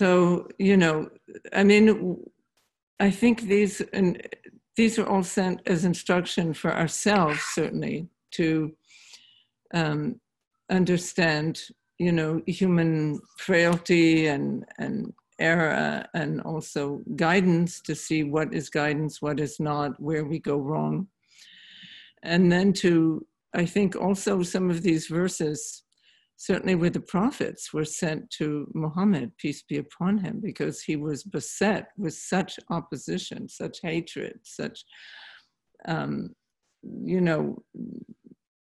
so you know i mean i think these and these are all sent as instruction for ourselves certainly to um, understand you know human frailty and and error and also guidance to see what is guidance what is not where we go wrong. And then to i think also some of these verses certainly with the prophets were sent to Muhammad, peace be upon him, because he was beset with such opposition, such hatred, such, um, you know,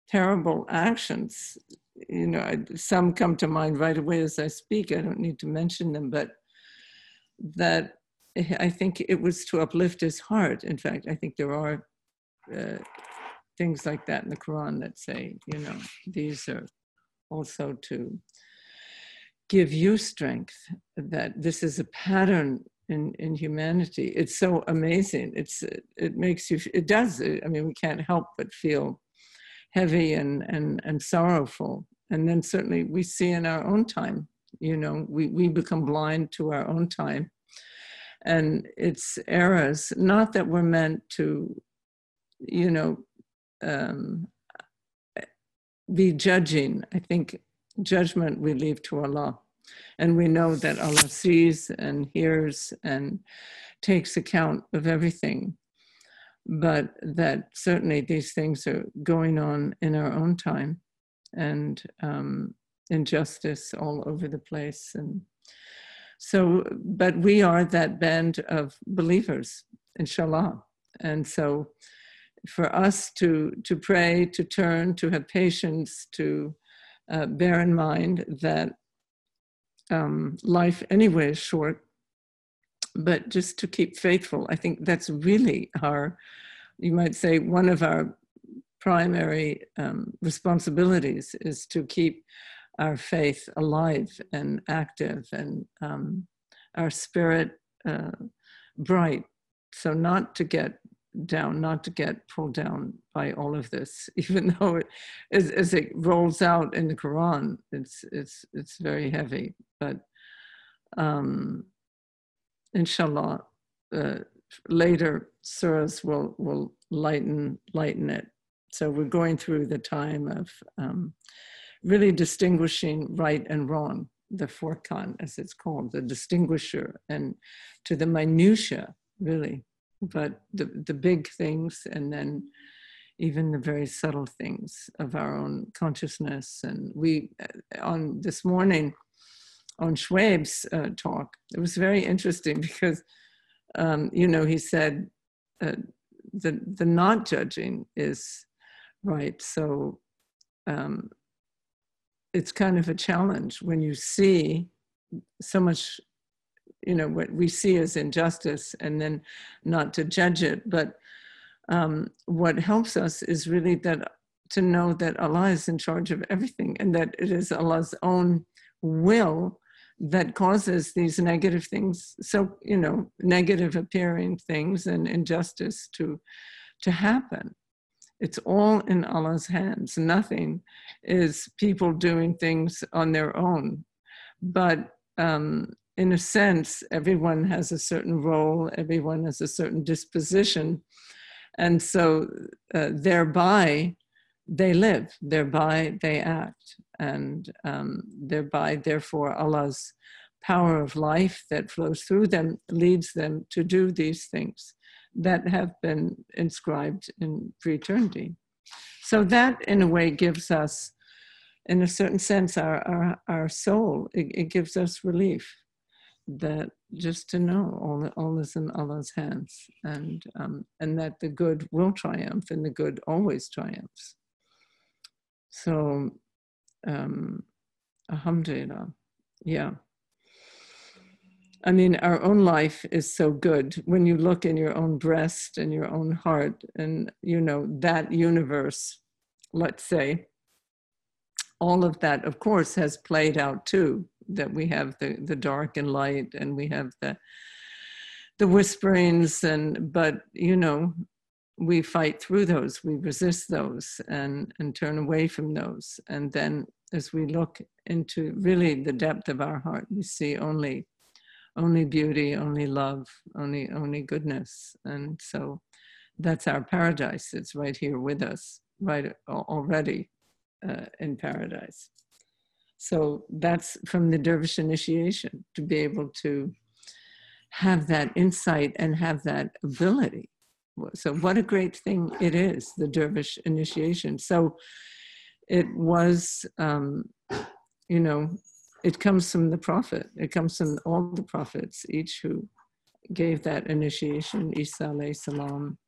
terrible actions. You know, some come to mind right away as I speak. I don't need to mention them, but that I think it was to uplift his heart. In fact, I think there are uh, things like that in the Quran that say, you know, these are also to give you strength that this is a pattern in, in humanity. It's so amazing. It's it makes you it does. I mean, we can't help but feel heavy and and and sorrowful. And then certainly we see in our own time, you know, we, we become blind to our own time. And it's errors, not that we're meant to, you know, um, be judging. I think judgment we leave to Allah. And we know that Allah sees and hears and takes account of everything. But that certainly these things are going on in our own time and um, injustice all over the place. And so, but we are that band of believers, inshallah. And so for us to, to pray, to turn, to have patience, to uh, bear in mind that um, life anyway is short, but just to keep faithful. I think that's really our, you might say, one of our primary um, responsibilities is to keep our faith alive and active and um, our spirit uh, bright. So, not to get down, not to get pulled down by all of this, even though it, as, as it rolls out in the Quran, it's it's it's very heavy. But um, inshallah, uh, later surahs will will lighten lighten it. So we're going through the time of um, really distinguishing right and wrong, the furqan, as it's called, the distinguisher, and to the minutia, really but the, the big things and then even the very subtle things of our own consciousness. And we, uh, on this morning, on Schwab's uh, talk, it was very interesting because, um, you know, he said uh, the, the not judging is right. So um, it's kind of a challenge when you see so much you know what we see as injustice and then not to judge it. But um, what helps us is really that to know that allah is in charge of everything and that it is allah's own will that causes these negative things. So you know negative appearing things and injustice to to happen. It's all in allah's hands. Nothing is people doing things on their own. But um, in a sense, everyone has a certain role, everyone has a certain disposition. And so, uh, thereby, they live, thereby, they act. And um, thereby, therefore, Allah's power of life that flows through them leads them to do these things that have been inscribed in pre eternity. So, that in a way gives us, in a certain sense, our, our, our soul, it, it gives us relief that just to know all, all is in Allah's hands and, um, and that the good will triumph and the good always triumphs. So, um, Alhamdulillah, yeah. I mean, our own life is so good when you look in your own breast and your own heart, and you know, that universe, let's say, all of that, of course, has played out too that we have the the dark and light and we have the the whisperings and but you know we fight through those we resist those and and turn away from those and then as we look into really the depth of our heart we see only only beauty, only love, only only goodness. And so that's our paradise. It's right here with us, right already uh, in paradise. So that's from the dervish initiation to be able to have that insight and have that ability. So, what a great thing it is, the dervish initiation. So, it was, um, you know, it comes from the prophet, it comes from all the prophets, each who gave that initiation, Isa salam.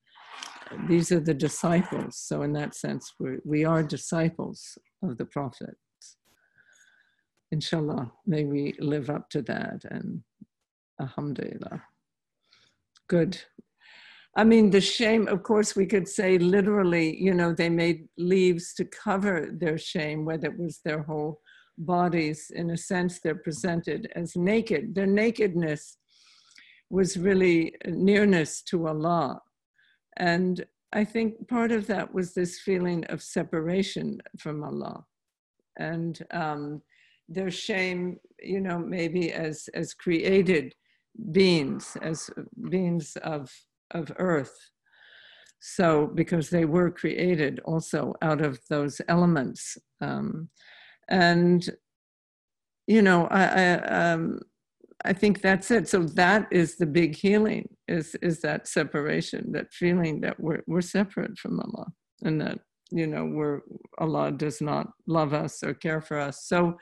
These are the disciples. So, in that sense, we're, we are disciples of the prophet inshallah, may we live up to that and alhamdulillah. Good. I mean, the shame, of course, we could say literally, you know, they made leaves to cover their shame, whether it was their whole bodies. In a sense, they're presented as naked. Their nakedness was really nearness to Allah. And I think part of that was this feeling of separation from Allah. And um, their shame, you know, maybe as as created beings, as beings of of earth. So because they were created also out of those elements, um, and you know, I I, um, I think that's it. So that is the big healing is is that separation, that feeling that we're we're separate from Allah, and that you know we're Allah does not love us or care for us. So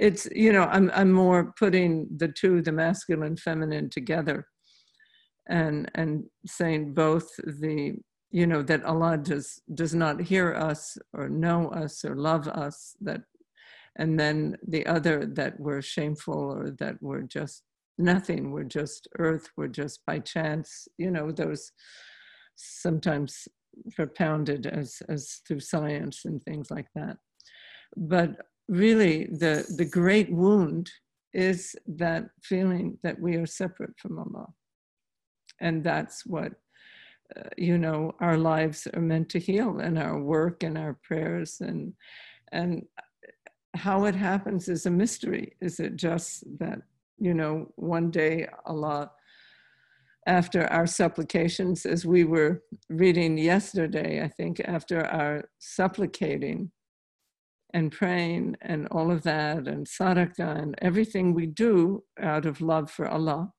it's you know i'm i'm more putting the two the masculine feminine together and and saying both the you know that allah does does not hear us or know us or love us that and then the other that we're shameful or that we're just nothing we're just earth we're just by chance you know those sometimes propounded as as through science and things like that. But really the, the great wound is that feeling that we are separate from Allah. And that's what, uh, you know, our lives are meant to heal and our work and our prayers and, and how it happens is a mystery. Is it just that, you know, one day Allah, after our supplications, as we were reading yesterday, I think, after our supplicating, and praying and all of that and sadaqah and everything we do out of love for Allah,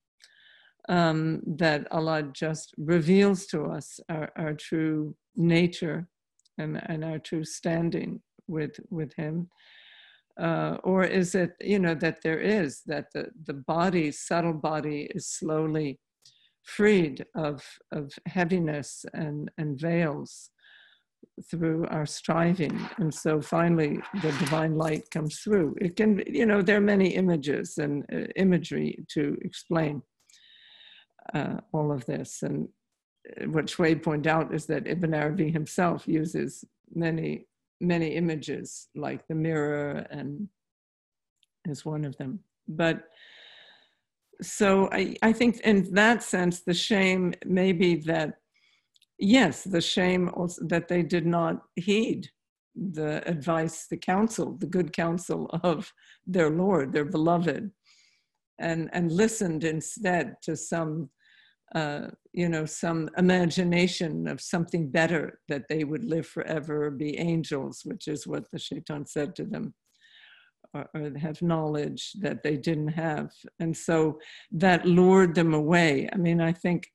um, that Allah just reveals to us our, our true nature and, and our true standing with, with Him. Uh, or is it, you know, that there is, that the, the body, subtle body, is slowly freed of, of heaviness and, and veils through our striving. And so finally, the divine light comes through. It can, you know, there are many images and uh, imagery to explain uh, all of this. And uh, what Schweid pointed out is that Ibn Arabi himself uses many, many images, like the mirror and is one of them. But so I, I think in that sense, the shame may be that yes, the shame also that they did not heed the advice, the counsel, the good counsel of their Lord, their beloved, and, and listened instead to some, uh, you know, some imagination of something better that they would live forever, be angels, which is what the shaitan said to them. Or, or have knowledge that they didn't have. And so that lured them away. I mean, I think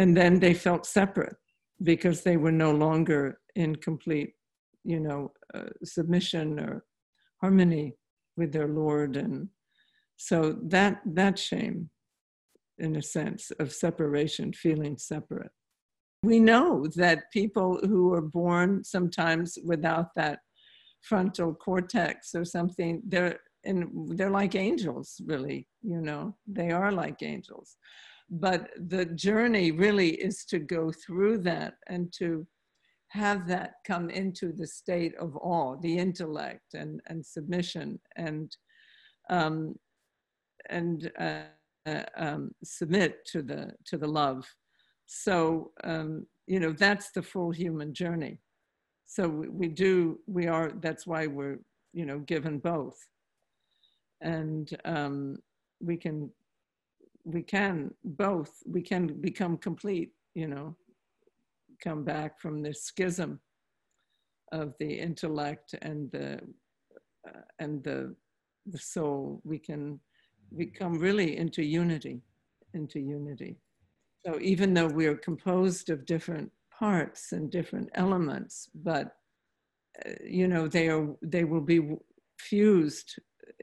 and then they felt separate because they were no longer in complete you know uh, submission or harmony with their lord. And so that that shame in a sense of separation feeling separate. We know that people who are born sometimes without that frontal cortex or something they're and they're like angels really you know they are like angels but the journey really is to go through that and to have that come into the state of awe, the intellect and, and submission and um, and uh, uh, um, submit to the to the love. So um, you know that's the full human journey. So we, we do we are that's why we're you know given both, and um, we can we can both, we can become complete, you know, come back from this schism of the intellect and the uh, and the the soul. We can become really into unity, into unity. So even though we are composed of different parts and different elements, but uh, you know they are they will be fused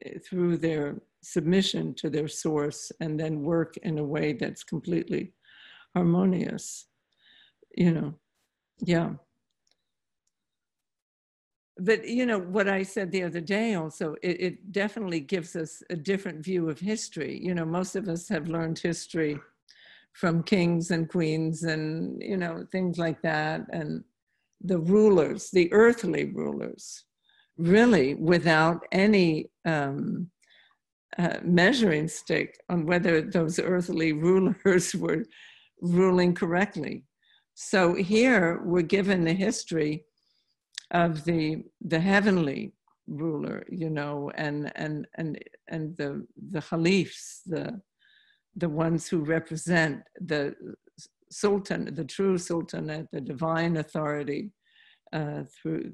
uh, through their submission to their source and then work in a way that's completely harmonious you know yeah. But you know what i said the other day also it, it, definitely gives us a different view of history. You know most of us have learned history from kings and queens and you know things like that. And the rulers the earthly rulers really without any um, uh, measuring stick on whether those earthly rulers were ruling correctly. So here we're given the history of the the heavenly ruler, you know, and and and and the the caliphs, the the ones who represent the sultan, the true sultanate, the divine authority uh, through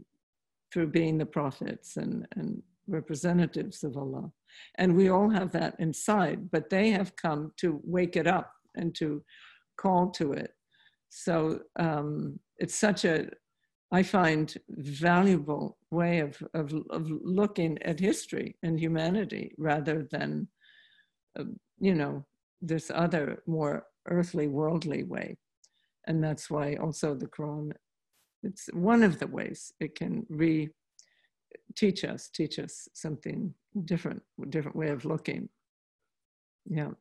through being the prophets and and representatives of Allah. And we all have that inside, but they have come to wake it up and to call to it. So um, it's such a, I find, valuable way of, of, of looking at history and humanity rather than, uh, you know, this other more earthly, worldly way. And that's why also the Quran, it's one of the ways it can re teach us, teach us something different, different way of looking. Yeah.